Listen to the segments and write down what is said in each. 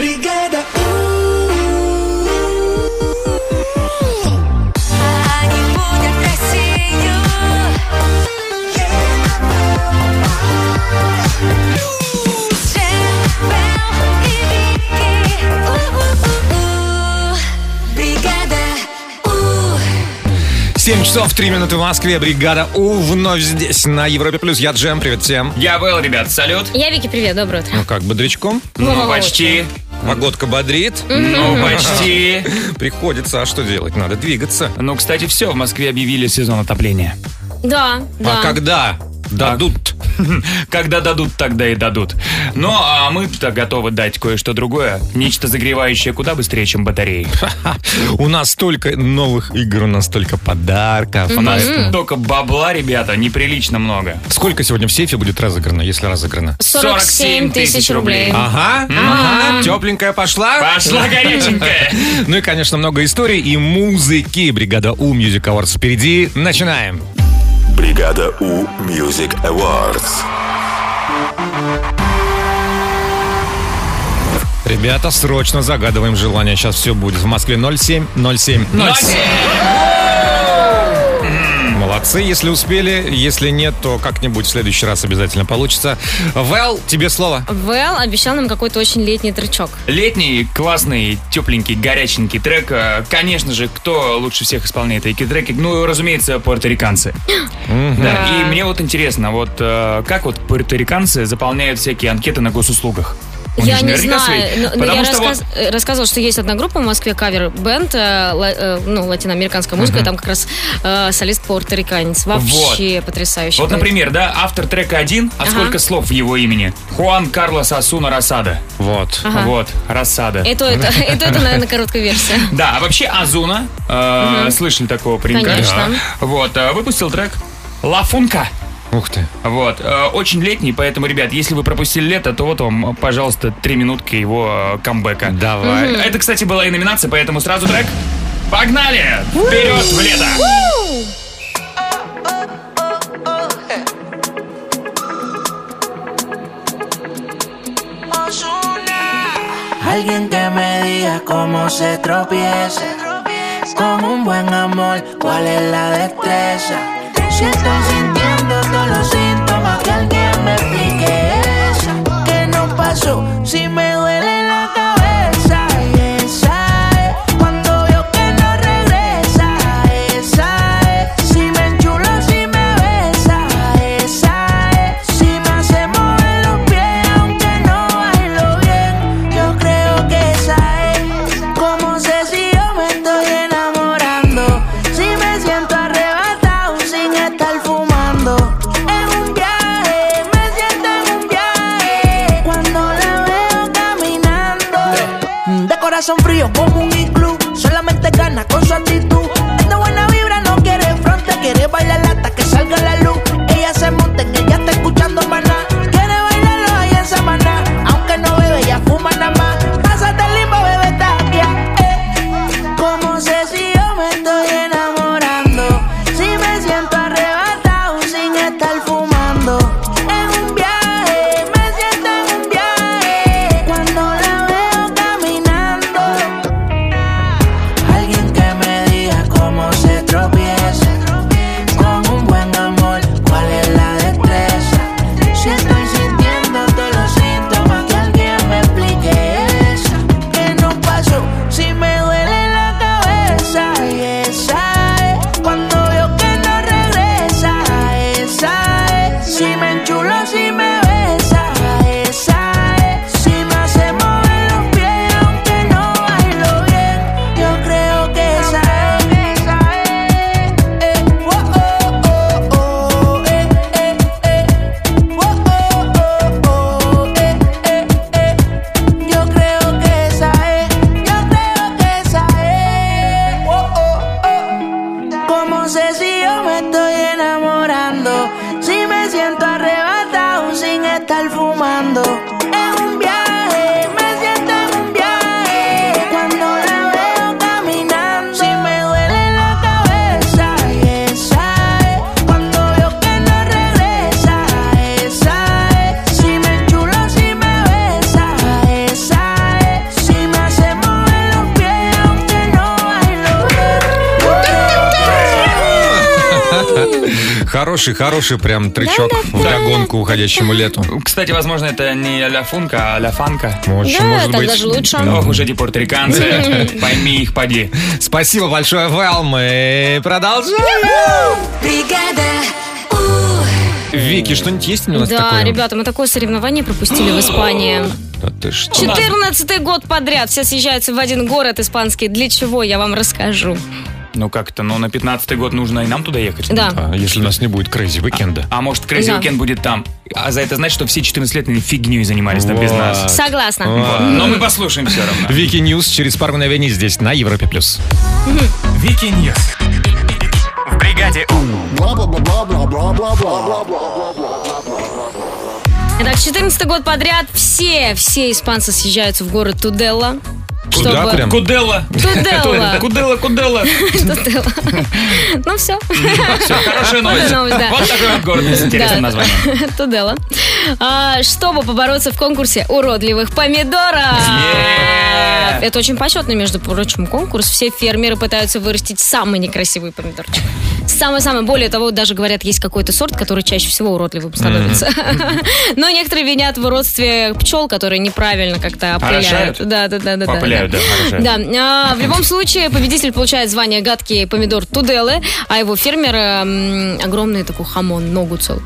Бригада Они будут Россию. Бригада У 7 часов 3 минуты в Москве. Бригада У вновь здесь, на Европе+. плюс. Я Джем, привет всем. Я Вэл, ребят, салют. Я Вики, привет, доброе утро. Ну как, бодрячком? Ну, Вот. почти. Погодка бодрит. Ну, почти. Приходится, а что делать? Надо двигаться. Ну, кстати, все, в Москве объявили сезон отопления. Да, да. А когда дадут? Когда дадут, тогда и дадут. Ну, а мы-то готовы дать кое-что другое. Нечто загревающее куда быстрее, чем батареи. У нас столько новых игр, у нас столько подарков. У нас только бабла, ребята, неприлично много. Сколько сегодня в сейфе будет разыграно, если разыграно? 47 тысяч рублей. Ага, ага, тепленькая пошла. Пошла горяченькая. Ну и, конечно, много историй и музыки. Бригада У Music Awards впереди. Начинаем. Бригада У Music Awards. Ребята, срочно загадываем желание. Сейчас все будет. В Москве 07 07 Молодцы, если успели. Если нет, то как-нибудь в следующий раз обязательно получится. Вэл, тебе слово. Вэл обещал нам какой-то очень летний тречок. Летний, классный, тепленький, горяченький трек. Э, Конечно же, кто лучше всех исполняет такие треки? Ну, разумеется, пуэрториканцы. Да, и мне вот интересно, вот э, как вот пуэрториканцы заполняют всякие анкеты на госуслугах? У я не знаю, свои. но, но Потому я что рассказ- э, рассказывала, что есть одна группа в Москве, кавер-бенд, э, ла- э, ну, латиноамериканская музыка, и там как раз э, солист пуэрториканец. Вообще потрясающий. Вот, будет. например, да, автор трека один, а Ага. сколько слов в его имени? Хуан Карлос Асуна Рассада. Вот. Ага. Вот, Рассада. Это, это, это, это, наверное, короткая версия. Да, а вообще Азуна, э, слышали такого паренька? Конечно. Да. Вот, э, выпустил трек «Ла Функа». Ух ты. Вот, э, очень летний, поэтому, ребят, если вы пропустили лето, то вот вам, пожалуйста, три минутки его э, камбэка. Давай. Это, кстати, была и номинация, поэтому сразу трек. Погнали! Вперед в лето! Alguien que me diga cómo se tropieza Con un buen amor, cuál es la destreza Si estoy sintiendo todos los síntomas Que alguien me explique eso. Que no pasó, si son fríos, Хороший, хороший прям трючок в догонку уходящему лету. Кстати, возможно, это не ля функа, а ля фанка. Очень Да, может быть. даже лучше. Ох уж эти порториканцы. Пойми их, поди. Спасибо большое, Вэл. Мы продолжаем. Бригада. Вики, что-нибудь есть у нас Да, такое? ребята, мы такое соревнование пропустили в Испании. Да ты что? 14 год подряд все съезжаются в один город испанский. Для чего, я вам расскажу. Ну как-то, ну на 15-й год нужно и нам туда ехать. Да. А, если у нас не будет Crazy Weekend а. А может, Crazy Да. Weekend будет там. А за это значит, что все 14 лет они фигней занимались там без нас. Согласна. Вот. Но мы послушаем все равно. Wiki News через пару мгновений здесь на Европе+. плюс. Wiki News. В бригаде. Итак, 14 год подряд все, все испанцы съезжаются в город Туделла. Куда чтобы- прям? Куделла. Туделла. Куделла, Куделла. Ну все. Все, хорошая новость. Вот такой вот город с интересным названием. Туделла. А, Чтобы побороться в конкурсе уродливых помидоров. Это очень почетный, между прочим, конкурс. Все фермеры пытаются вырастить самый некрасивый помидорчик. Самый-самый. Более того, даже говорят, есть какой-то сорт, который чаще всего уродливым становится. Но некоторые винят в уродстве пчел, которые неправильно как-то опыляют. Да, да, да, да. Да, Опыляют, да. Да, а, в любом случае победитель получает звание гадкий помидор Туделы, а его фермер м, огромный такой хамон, ногу целую.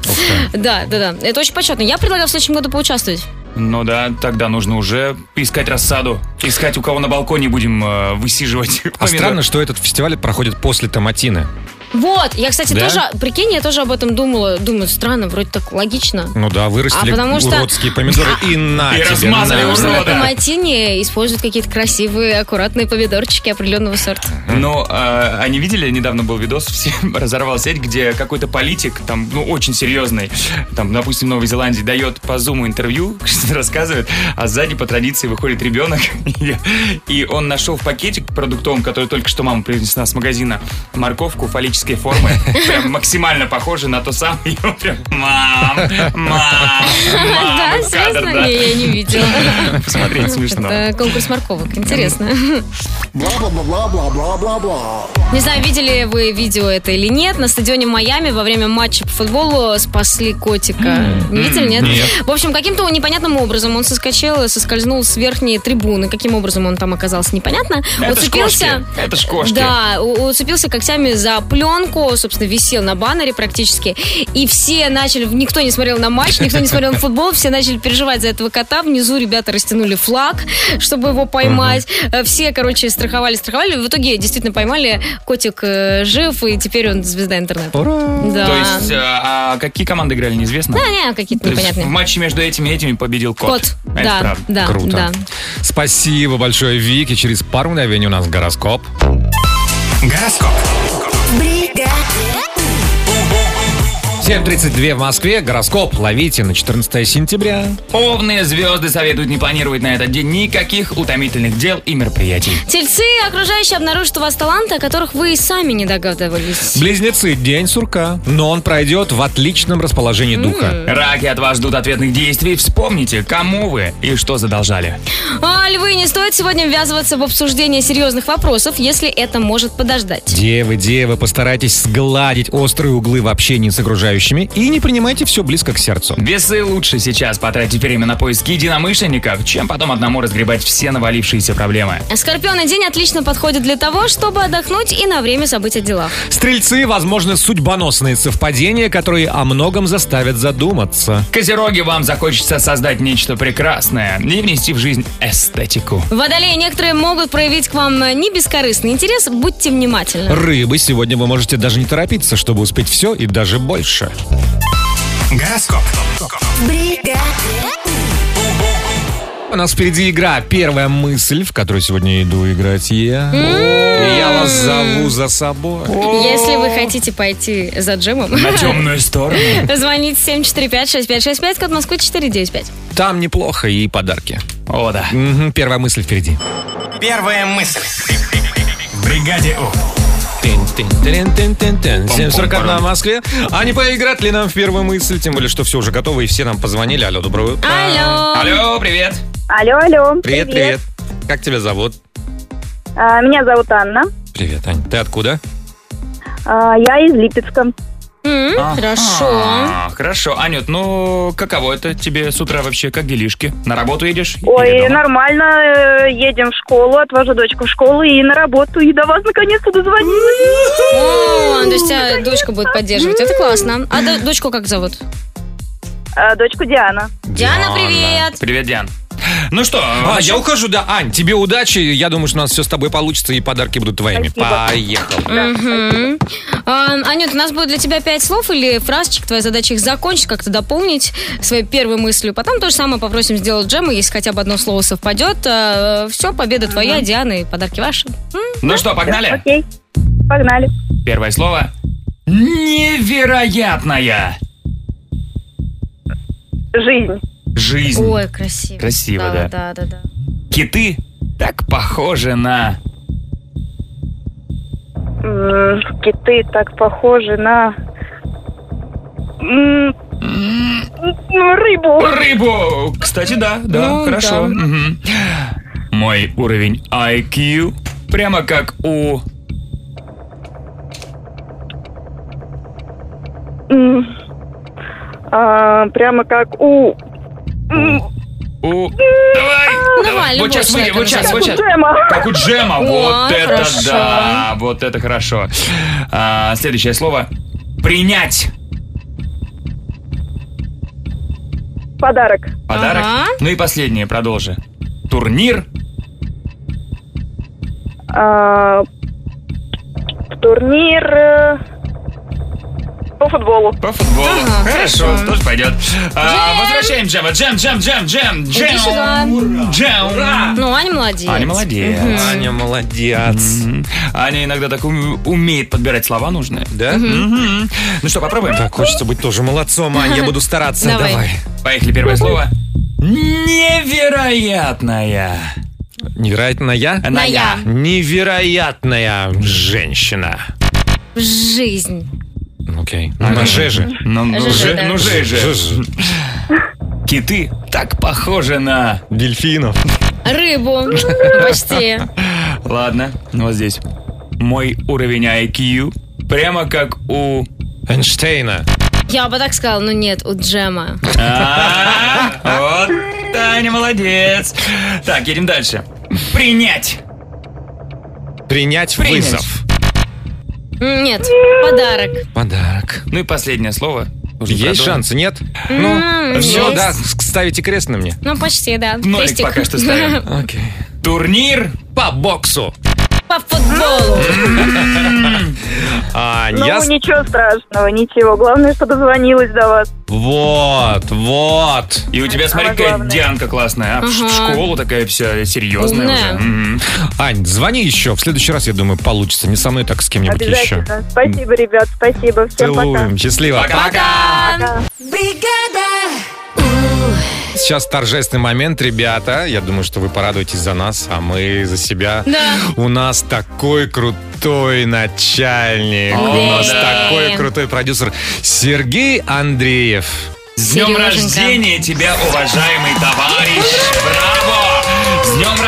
Да, да, да. Это очень почетно. Я предлагаю в следующем году поучаствовать. Ну да, тогда нужно уже искать рассаду. Искать, у кого на балконе будем э, высиживать. А помидоры. странно, что этот фестиваль проходит после Томатины. Вот, я, кстати, Да? тоже, прикинь, я тоже об этом думала. Думаю, странно, вроде так логично. Ну да, вырастили А потому что- уродские помидоры и на И тебе, размазали на. уже. На да. томатине используют какие-то красивые, аккуратные помидорчики определенного сорта. Ну, а, они видели, недавно был видос, все разорвал сеть, где какой-то политик, там, ну, очень серьезный, там, допустим, в Новой Зеландии, дает по зуму интервью, что-то рассказывает, а сзади по традиции выходит ребенок, и, он нашел в пакетик продуктовом, который только что мама принесла с магазина, морковку фаллической формы, прям максимально похожий на то самое, прям, мам, мам, мам, Да, серьезно? я не видела. Посмотреть смешно. Это конкурс морковок. Интересно. Не знаю, видели вы видео это или нет. На стадионе Майами во время матча по футболу спасли котика. Не видели, нет? Нет. В общем, каким-то непонятным образом он соскочил и соскользнул с верхней трибуны. Каким образом он там оказался, непонятно. Это ж Уцепился- кошки. Это ж кошки. Да, уцепился когтями за пленку, собственно, висел на баннере практически. И все начали, никто не смотрел на матч, никто не смотрел на футбол, все начали переживать за этого кота. Внизу ребята растянули флаг, чтобы его поймать. Э, Все, короче, страховали, страховали. В итоге действительно поймали. Котик э, жив, и теперь он звезда интернета. Да. То есть, а, а какие команды играли, неизвестно? Да, не, какие-то непонятные. в матче между этими и этими победил кот. Кот. Это да, правда. да, Круто. да. Спасибо большое, Вики. Через пару мгновений у нас гороскоп. Гороскоп. 7.32 в Москве. Гороскоп ловите на 14 сентября. Овны звезды советуют не планировать на этот день никаких утомительных дел и мероприятий. Тельцы окружающие обнаружат у вас таланты, о которых вы и сами не догадывались. Близнецы. День сурка. Но он пройдет в отличном расположении духа. Раки от вас ждут ответных действий. Вспомните, кому вы и что задолжали. А, львы, не стоит сегодня ввязываться в обсуждение серьезных вопросов, если это может подождать. Девы, девы, постарайтесь сгладить острые углы в общении с окружающими и не принимайте все близко к сердцу. Весы лучше сейчас потратить время на поиски единомышленников, чем потом одному разгребать все навалившиеся проблемы. Скорпионы день отлично подходит для того, чтобы отдохнуть и на время забыть о делах. Стрельцы, возможно, судьбоносные совпадения, которые о многом заставят задуматься. Козероги, вам захочется создать нечто прекрасное и внести в жизнь эстетику. Водолеи, некоторые могут проявить к вам не бескорыстный интерес, будьте внимательны. Рыбы, сегодня вы можете даже не торопиться, чтобы успеть все и даже больше. Гороскоп. Бригада У нас впереди игра «Первая мысль», в которую сегодня иду играть я. Я вас зову за собой. Если вы хотите пойти за джемом, На темную сторону. звоните 745-6565, код Москвы 495. Там неплохо и подарки. О, да. Первая мысль впереди. Первая мысль. В бригаде У. 7.41 в Москве. А не поиграть ли нам в первую мысль? Тем более, что все уже готово, и все нам позвонили. Алло, доброе утро. Алло. Алло, привет. Алло, алло. Привет, привет. Как тебя зовут? А, меня зовут Анна. Привет, Ань. Ты откуда? А, я из Липецка. М, Ага, Хорошо. Хорошо. Анют, ну каково это тебе с утра вообще? Как делишки? На работу едешь? Ой, нормально. э, Едем в школу, отвожу дочку в школу и на работу. И до вас наконец-то дозвонилась. О, то есть тебя дочка будет поддерживать. Это классно. А дочку как зовут? А, дочку Диана. Диана, привет. Привет, Диан. Ну что, А, я ухожу, да. Ань, тебе удачи. Я думаю, что у нас все с тобой получится, и подарки будут твоими. Спасибо. Поехал. Мгм. А, Анют, у нас будет для тебя пять слов или фразочек. Твоя задача их закончить, как-то дополнить своей первой мыслью. Потом то же самое попросим сделать джемы, если хотя бы одно слово совпадет. Все, победа твоя, Диана, и подарки ваши. Ну что, погнали? Окей, погнали. Первое слово. Невероятная Жизнь. Жизнь. Ой, красиво. Красиво, да. Да, да, да. Киты так похожи на... Киты так похожи на... Рыбу. Рыбу! Кстати, да, да, Ну, хорошо. да. Мгм. Мой уровень IQ прямо как у... А, Прямо как у... у... Давай! Давай, вот любой сейчас, человек вот сейчас, вот сейчас. Как у Джема, вот это хорошо. да, вот это хорошо. А, следующее слово. Принять Подарок. подарок. Ага. Ну и последнее, продолжи. Турнир А, Турнир э, по футболу. по футболу. Ага, хорошо, хорошо. тоже пойдет. А, возвращаем Джема. Джем, джем, джем, джем, джем. сюда. Джем. Ну, Аня молодец. Аня молодец. Аня, молодец. Мгм. Аня иногда так ум- умеет подбирать слова нужные. Да? Мгм. Ну что, попробуем? Так, хочется быть тоже молодцом, Ань, я буду стараться. Давай. Давай. Поехали, первое слово. Невероятная. Невероятная? На я. Невероятная женщина. Жизнь. Окей. Ну, на «Ж» же. Ну, ну, же, да. ну. Киты так похожи на... Дельфинов. Рыбу. Ну, Почти. Ладно, вот здесь. Мой уровень IQ прямо как у... Эйнштейна. Я бы так сказала, но нет, у Джема. А, Вот, Таня, молодец. Так, едем дальше. Принять. Принять Принять. вызов. Нет, подарок. Подарок. Ну и последнее слово. Уже Есть продолжим. шансы, нет? Ну, все, есть. да, ставите крест на мне. Ну, почти, да. Нолик Крестик. пока что ставим. Окей. Турнир По боксу. По футболу. Ань, Ну, я... ничего страшного, ничего. Главное, что дозвонилась до вас. Вот, вот. И у тебя, смотри, какая. Дианка классная. а, В школу такая вся серьезная Умная. уже. Мгм. Ань, звони еще. В следующий раз, я думаю, получится. Не со мной, так с кем-нибудь еще. Спасибо, ребят, спасибо. Всем пока. Целуем. Счастливо. Пока-пока. Сейчас торжественный момент, ребята. Я думаю, что вы порадуетесь за нас, а мы за себя. Да. У нас такой крутой начальник. О, У нас такой крутой продюсер. Сергей Андреев. С днем рождения тебя, уважаемый товарищ! Браво!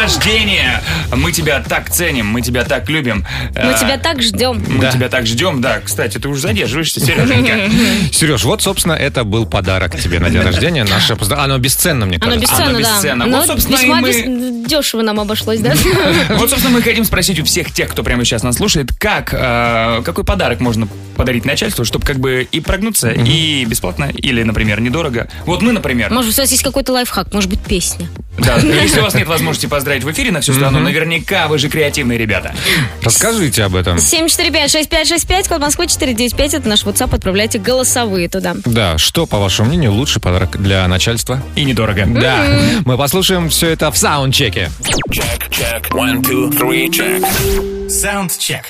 Рождения! Мы тебя так ценим, мы тебя так любим. Мы А, тебя так ждем. Мы Да. тебя так ждем, да. Кстати, ты уже задерживаешься, Сереженька. Сереж, вот, собственно, это был подарок тебе на день рождения. Наше Оно бесценно, мне Оно кажется. бесценно, Оно да. бесценно. Но Вот, собственно, весьма мы- дешево нам обошлось, да? Вот, собственно, мы хотим спросить у всех тех, кто прямо сейчас нас слушает, как, э, какой подарок можно подарить начальству, чтобы как бы и прогнуться, и бесплатно, или, например, недорого. Вот мы, например, Может, у вас есть какой-то лайфхак, может быть, песня. Да, если у вас нет возможности поздравить в эфире на всю страну, наверняка вы же креативные ребята. Расскажите об этом. 745-6565, код Москвы 495, это наш WhatsApp, отправляйте голосовые туда. Да, что, по вашему мнению, лучший подарок для начальства? И недорого. Да, мы послушаем все это в саундчеке. Саундчек.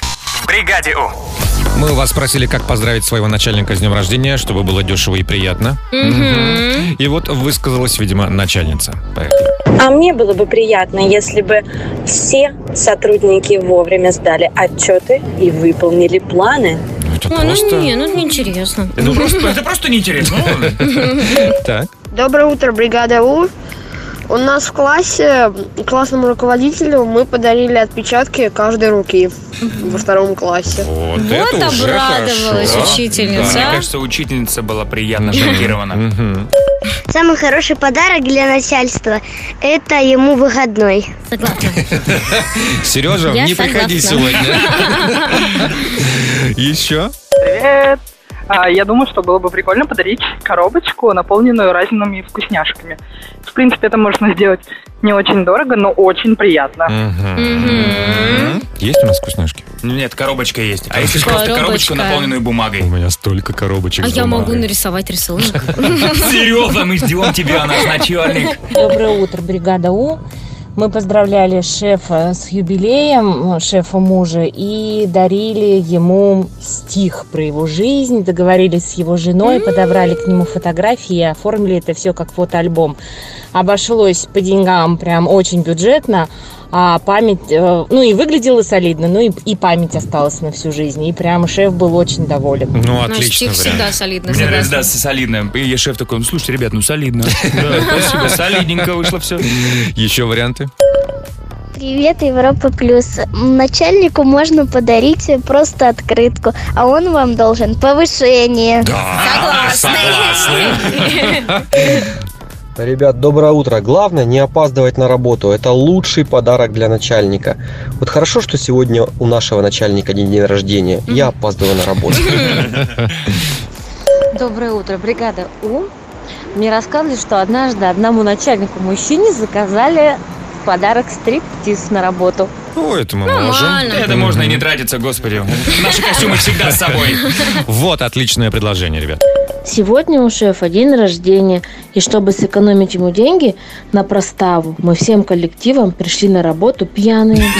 В бригаде У. Мы у вас спросили, как поздравить своего начальника с днем рождения, чтобы было дешево и приятно. Мгм. И вот высказалась, видимо, начальница. Поехали. А мне было бы приятно, если бы все сотрудники вовремя сдали отчеты и выполнили планы. Ну, Это Ой, просто... ну не, ну это неинтересно. Это просто, это просто неинтересно. Так. Доброе утро, бригада У. У нас в классе классному руководителю мы подарили отпечатки каждой руки во втором классе. Вот, Вот это уже обрадовалась хорошо. учительница. Мне кажется, учительница была приятно шокирована. Самый хороший подарок для начальства – это ему выходной. Согласна. Сережа, Я не приходи согласна. сегодня. Еще? Привет! А, Я думаю, что было бы прикольно подарить коробочку, наполненную разными вкусняшками. В принципе, это можно сделать не очень дорого, но очень приятно. Мгм. Есть у нас вкусняшки? Нет, коробочка есть. А если просто Коробочка. коробочку, наполненную бумагой? У меня столько коробочек А я могу нарисовать рисунок. Серега, мы ждем тебя, наш начальник. Доброе утро, бригада У. Мы поздравляли шефа с юбилеем, шефа мужа, и дарили ему стих про его жизнь, договорились с его женой, подобрали к нему фотографии и оформили это все как фотоальбом. Обошлось по деньгам прям очень бюджетно, а память, э, ну и выглядело солидно, ну и, и память осталась на всю жизнь. И прям шеф был очень доволен. Ну, Наш стих всегда солидно, Мне нравится, да, солидно. И я шеф такой, ну слушайте, ребят, ну солидно. Да, спасибо, солидненько вышло все. Еще варианты? Привет, Европа Плюс. Начальнику можно подарить просто открытку, а он вам должен повышение. Ребят, доброе утро. Главное не опаздывать на работу. Это лучший подарок для начальника. Вот хорошо, что сегодня у нашего начальника день, рождения. Я опаздываю на работу. Доброе утро, бригада У. Мне рассказывали, что однажды одному начальнику мужчине заказали подарок стриптиз на работу. Ну, это мы можем. Это можно и не тратиться, господи. Наши костюмы всегда с собой. Вот отличное предложение, ребят. Сегодня у шефа день рождения, и чтобы сэкономить ему деньги на проставу, мы всем коллективом пришли на работу пьяные.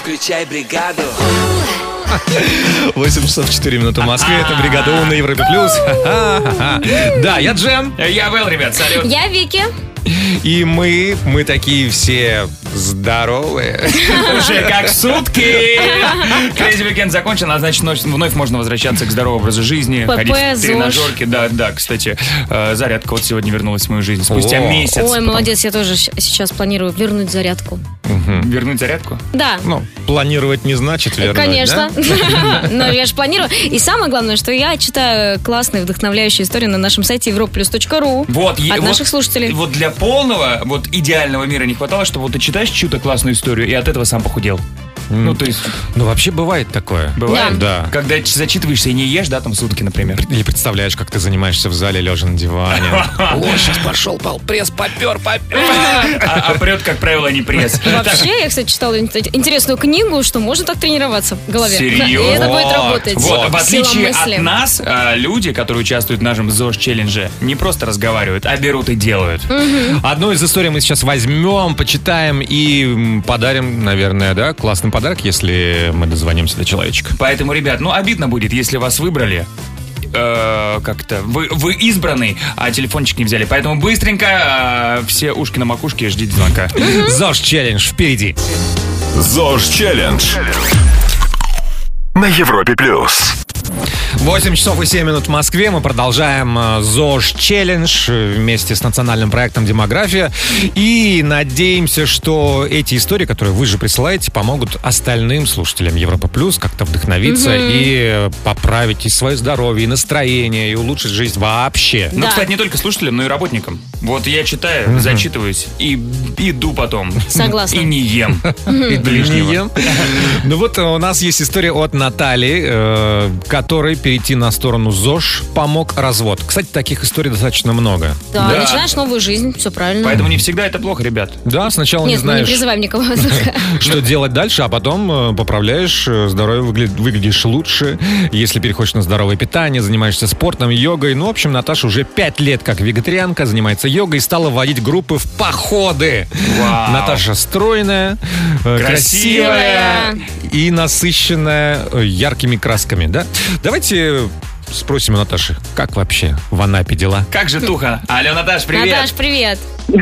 Включай бригаду. 8 часов 4 минуты в Москве. Это бригада У на Европе Плюс. Да, я Джем. Я Вэл, ребят, салют. Я Вики. И мы, мы такие все здоровые. Уже как сутки. Крейзи Weekend закончен, а значит ночь- вновь можно возвращаться к здоровому образу жизни, ПП, ходить в ЗОЖ. тренажерки. Да, да, кстати, э, зарядка вот сегодня вернулась в мою жизнь. Спустя О. месяц. Ой, потом. молодец, я тоже сейчас планирую вернуть зарядку. Вернуть зарядку? Да. Ну, планировать не значит вернуть, Конечно. да? Но я же планирую. И самое главное, что я читаю классные, вдохновляющие истории на нашем сайте европлюс.ру Вот, от вот- наших слушателей. Вот для полного, вот идеального мира не хватало, чтобы вот ты читаешь чью-то классную историю и от этого сам похудел. Ну, то есть... Ну, вообще бывает такое. Бывает? Да. Когда зачитываешься и не ешь, да, там сутки, например. Или представляешь, как ты занимаешься в зале, лежа на диване. О, сейчас пошел, пол, пресс попер, попер. А, а прет, как правило, не пресс. Вообще, я, кстати, читала ин- интересную книгу, что можно так тренироваться в голове. Серьезно? И это будет работать. Вот, в отличие от нас, а, люди, которые участвуют в нашем ЗОЖ-челлендже, не просто разговаривают, а берут и делают. Одну из историй мы сейчас возьмем, почитаем и подарим, наверное, да, классный подарок, если мы дозвонимся до человечка. Поэтому, ребят, ну обидно будет, если вас выбрали. э, как-то вы, вы избранный, а телефончик не взяли. Поэтому быстренько э, все ушки на макушке ждите звонка. ЗОЖ челлендж впереди. ЗОЖ Челлендж. На Европе Плюс. 8 часов и 7 минут в Москве. Мы продолжаем э, ЗОЖ челлендж вместе с национальным проектом «Демография». И надеемся, что эти истории, которые вы же присылаете, помогут остальным слушателям Европа Плюс как-то вдохновиться Мгм. и поправить и свое здоровье, и настроение, и улучшить жизнь вообще. Ну, кстати, не только слушателям, но и работникам. Вот я читаю, Мгм. зачитываюсь и иду потом. Согласна. И не ем. И не ем. Ну вот у нас есть история от Натальи, э, которой перейти на сторону ЗОЖ помог развод. Кстати, таких историй достаточно много. Да, начинаешь новую жизнь, все правильно. Поэтому не всегда это плохо, ребят. Да, сначала не Нет, мы не знаешь, призываем никого. что делать дальше, а потом э, поправляешь, э, здоровье выгля- выглядишь лучше. Если переходишь на здоровое питание, занимаешься спортом, йогой. Ну, в общем, Наташа уже пять лет как вегетарианка, занимается йогой и стала водить группы в походы. Вау. Наташа стройная, э, Красивая. красивая и насыщенная э, яркими красками, да? Давайте спросим у Наташи, как вообще в Анапе дела? Как же Туха? Алло, Наташ, привет. Наташ, привет.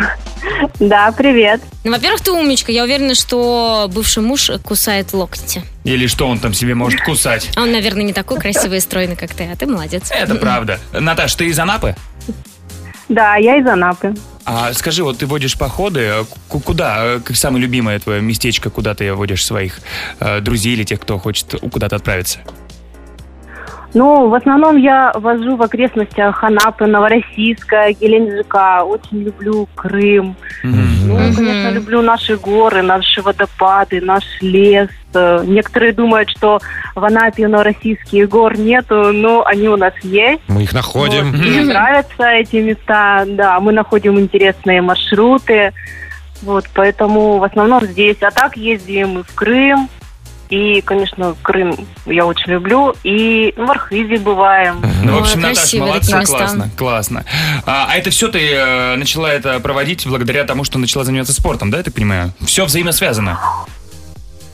Да, привет. Ну, во-первых, ты умничка. Я уверена, что бывший муж кусает локти. Или что он там себе может кусать? А он, наверное, не такой красивый и стройный, как ты, а ты молодец. Это правда. Наташ, ты из Анапы? Да, я из Анапы. А скажи, вот ты водишь походы, к- куда? Как самое любимое твое местечко, куда ты водишь своих э, друзей или тех, кто хочет куда-то отправиться? Ну, в основном я вожу в окрестностях Анапы, Новороссийска, Геленджика. Очень люблю Крым. Ну, конечно, люблю наши горы, наши водопады, наш лес. Некоторые думают, что в Анапе и Новороссийске гор нету, но они у нас есть. Мы их находим. Мне нравятся эти места, да, мы находим интересные маршруты, вот, поэтому в основном здесь. А так ездим и в Крым, и, конечно, Крым я очень люблю, и в Архизе бываем. Ну, в общем, Наташа, молодцы, классно, классно. А, а это все ты э, начала это проводить благодаря тому, что начала заниматься спортом, да, я так понимаю? Все взаимосвязано.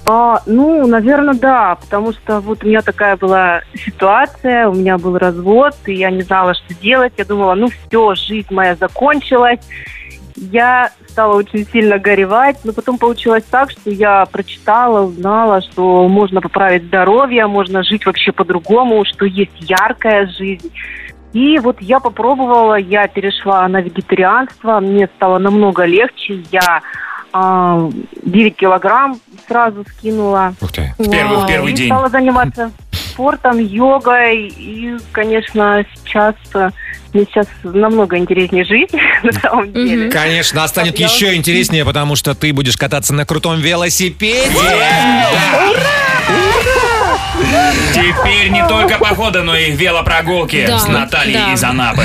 А, ну, наверное, да, потому что вот у меня такая была ситуация, у меня был развод, и я не знала, что делать. Я думала, ну все, жизнь моя закончилась. Я стала очень сильно горевать, но потом получилось так, что я прочитала, узнала, что можно поправить здоровье, можно жить вообще по-другому, что есть яркая жизнь. И вот я попробовала, я перешла на вегетарианство, мне стало намного легче, я а, 9 килограмм сразу скинула. Ух ты. В первый- в первый И день. Стала заниматься спортом, йогой, и, конечно, сейчас э, мне сейчас намного интереснее жить, на самом деле. Конечно, а станет Я еще интереснее, потому что ты будешь кататься на крутом велосипеде. Теперь не только походы, но и велопрогулки Да, с Натальей да. из Анапы.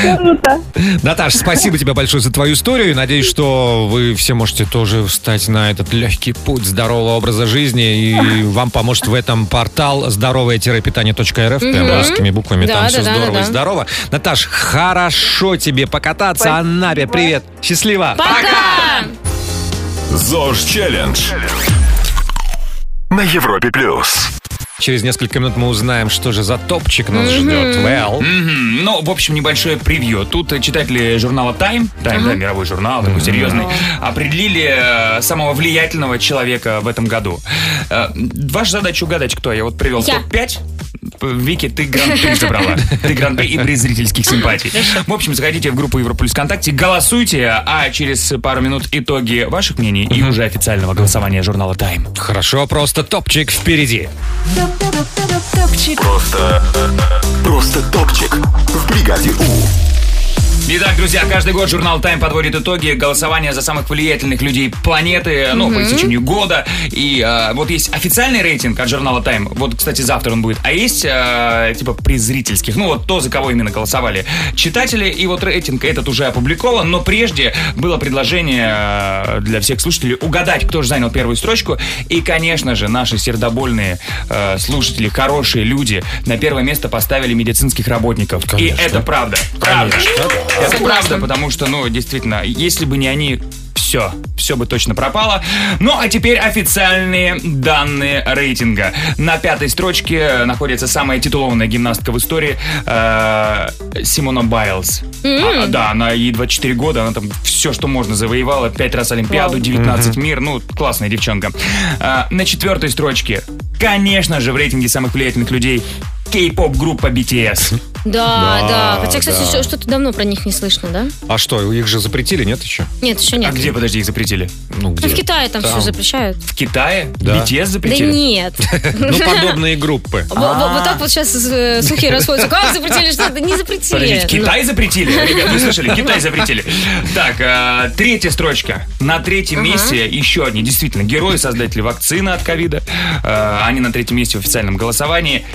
Наташ, спасибо тебе большое за твою историю. Надеюсь, что вы все можете тоже встать на этот легкий путь здорового образа жизни. И вам поможет в этом портал здоровое-питание.рф. Прям русскими буквами. Да, Там да, все да, здорово да, и да. здорово. Наташ, хорошо тебе покататься. Анапе, привет. Счастливо. Пока! ЗОЖ Челлендж. На Европе Плюс. Через несколько минут мы узнаем, что же за топчик нас Мгм. ждет. Well. Мгм. Ну, в общем, небольшое превью. Тут э, читатели журнала Time, Time, да, мировой журнал, такой серьезный, определили э, самого влиятельного человека в этом году. Э, Ваша задача угадать, кто. Я вот привел Я. топ-5. Вики, ты гран-при забрала. Ты гран-при и приз зрительских симпатий. В общем, заходите в группу Европлюс ВКонтакте, голосуйте, а через пару минут итоги ваших мнений и уже официального голосования журнала Time. Хорошо, просто топчик впереди. Просто... Просто топчик в бригаде У. Итак, друзья, каждый год журнал Time подводит итоги голосования за самых влиятельных людей планеты, ну, по Мгм. истечению года. И э, вот есть официальный рейтинг от журнала Time, вот, кстати, завтра он будет, а есть, э, типа, приз зрительских, ну, вот то, за кого именно голосовали читатели, и вот рейтинг этот уже опубликован, но прежде было предложение э, для всех слушателей угадать, кто же занял первую строчку, и, конечно же, наши сердобольные э, слушатели, хорошие люди, на первое место поставили медицинских работников. И это правда. Правда. Это правда, потому что, ну, действительно, если бы не они, все, все бы точно пропало. Ну, а теперь официальные данные рейтинга. На пятой строчке находится самая титулованная гимнастка в истории э, Симона Байлз. А, да, она ей 24 года, она там все, что можно, завоевала. 5 раз Олимпиаду, Вау. 19 мир. Ну, классная девчонка. А, на четвертой строчке, конечно же, в рейтинге самых влиятельных людей кей-поп группа BTS. Да, Да, да. Хотя, кстати, да. что- что-то давно про них не слышно, да? А что, их же запретили, нет еще? Нет, еще нет. А где, подожди, их запретили? Ну, Ну, в Китае там, все запрещают. В Китае? Да. BTS Да запретили? нет. Ну, подобные группы. Вот, так вот сейчас э, слухи расходятся. Как запретили что-то? Не запретили. Подождите, Китай Ну. запретили? Ребят, вы слышали? Китай запретили. Так, э, третья строчка. На третьем месте еще одни, действительно, герои, создатели вакцины от ковида. Э, Они на третьем месте в официальном голосовании.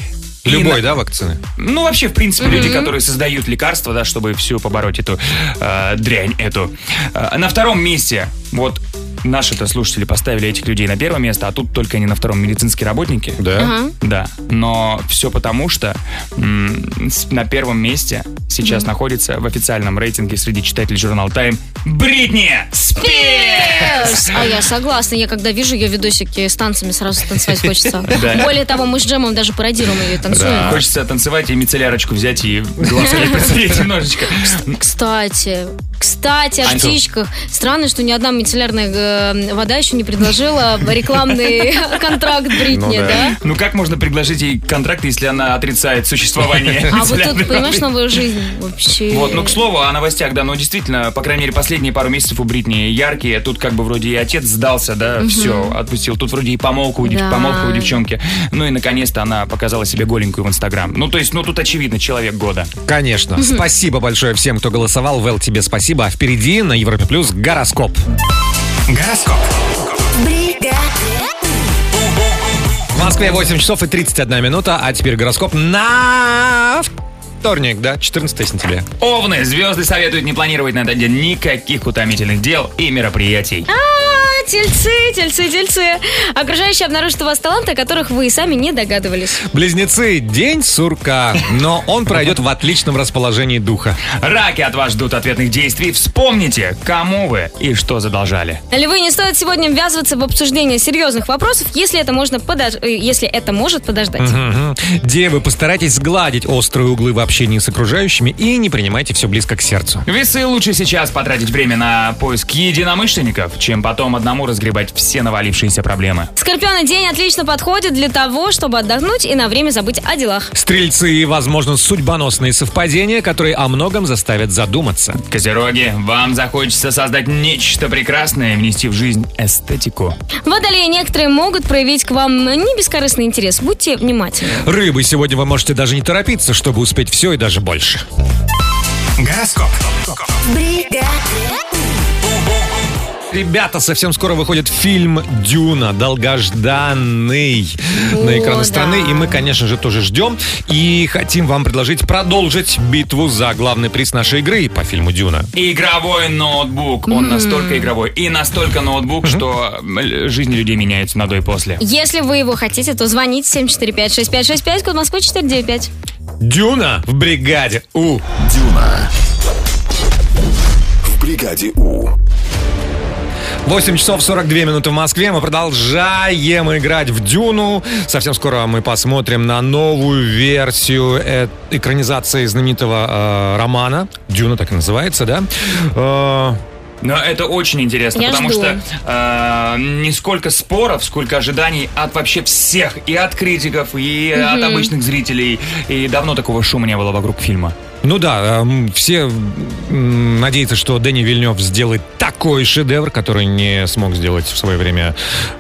И Любой, на- да, вакцины? Ну, вообще, в принципе, Мгм. люди, которые создают лекарства, да, чтобы всю побороть эту э, дрянь эту. Э, на втором месте, вот наши-то слушатели поставили этих людей на первое место, а тут только они на втором медицинские работники. Да? Ага. Да, но все потому, что м, на первом месте сейчас находится в официальном рейтинге среди читателей журнала Time Бритни Спирс! А я согласна. Я когда вижу ее видосики с танцами, сразу танцевать хочется. Да. Более того, мы с Джемом даже пародируем ее и танцуем. Хочется танцевать и мицеллярочку взять и глазки протереть немножечко. Кстати, кстати, о А что? птичках. Странно, что ни одна мицеллярная э, вода еще не предложила рекламный контракт Бритни, да? Ну как можно предложить ей контракт, если она отрицает существование А вот тут, понимаешь, новая жизнь вообще. Вот, ну, к слову, о новостях, да, ну, действительно, по крайней мере, последние пару месяцев у Бритни яркие. Тут как бы вроде и отец сдался, да, все, отпустил. Тут вроде и помолвка у, дев- Да. помолвка у девчонки. Ну и, наконец-то, она показала себе голенькую в Инстаграм. Ну, то есть, ну, тут очевидно, человек года. Конечно. Мгм. Спасибо большое всем, кто голосовал. Вэл, тебе спасибо. А впереди на Европе Плюс гороскоп. Гороскоп. В Москве 8 часов и 31 минута, а теперь гороскоп на вторник, да, 14 сентября. Овны, звезды советуют не планировать на этот день никаких утомительных дел и мероприятий. А, тельцы, тельцы, тельцы. Окружающие обнаружат у вас таланты, о которых вы и сами не догадывались. Близнецы, день сурка, но он пройдет в отличном расположении духа. Раки от вас ждут ответных действий. Вспомните, кому вы и что задолжали. Львы, не стоит сегодня ввязываться в обсуждение серьезных вопросов, если это, можно подож... э, если это может подождать. Девы, постарайтесь сгладить острые углы в общении с окружающими и не принимайте все близко к сердцу. Весы лучше сейчас потратить время на поиск единомышленников, чем потом одному разгребать все навалившиеся проблемы. Скорпионы, день отлично подходит для того, чтобы отдохнуть и на время забыть о делах. Стрельцы, возможно, судьбоносные совпадения, которые о многом заставят задуматься. Козероги, вам захочется создать нечто прекрасное и внести в жизнь эстетику. Водолеи, некоторые могут проявить к вам не бескорыстный интерес. Будьте внимательны. Рыбы, сегодня вы можете даже не торопиться, чтобы успеть все и даже больше. Гороскоп. Ребята, совсем скоро выходит фильм «Дюна», долгожданный на экраны да. страны. И мы, конечно же, тоже ждем. И хотим вам предложить продолжить битву за главный приз нашей игры по фильму «Дюна». Игровой ноутбук. Он Мгм. настолько игровой и настолько ноутбук, что м, жизнь людей меняется на до и после. Если вы его хотите, то звоните 745-6565, код Москвы 495. «Дюна» в бригаде У. Дюна. В бригаде У. 8 часов 42 минуты в Москве. Мы продолжаем играть в Дюну. Совсем скоро мы посмотрим на новую версию э, экранизации знаменитого э, романа. Дюна так и называется, да? Э, Но это очень интересно, Я потому жду. что э, не сколько споров, сколько ожиданий от вообще всех, и от критиков, и Мгм. от обычных зрителей. И давно такого шума не было вокруг фильма. Ну да, эм, все надеются, что Дэнни Вильнев сделает такой шедевр, который не смог сделать в свое время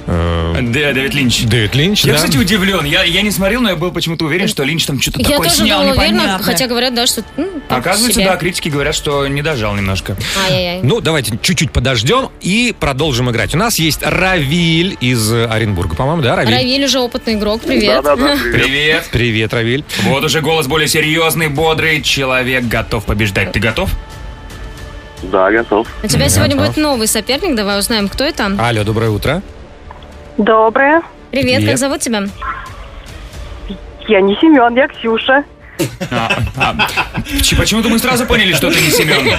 э, Да, Дэвид Линч. Дэвид Линч. Я, да? кстати, удивлен. Я, я не смотрел, но я был почему-то уверен, что Линч там что-то Я такое тоже снял была уверена, хотя говорят, да, что... ну, Оказывается, себе. да, критики говорят, что не дожал немножко. Ай-яй-яй. Ну, давайте чуть-чуть подождем и продолжим играть. У нас есть Равиль из Оренбурга, по-моему, да, Равиль? Равиль уже опытный игрок, привет. Привет. Привет, Равиль. Вот уже голос более серьезный, бодрый. Человек готов побеждать. Ты готов? Да, готов. У тебя сегодня Готов. будет новый соперник, давай узнаем, кто это. Алло, доброе утро. Доброе. Привет, Привет. как зовут тебя? Я не Семен, я Ксюша. А, а, Почему-то мы сразу поняли, что ты не Семен.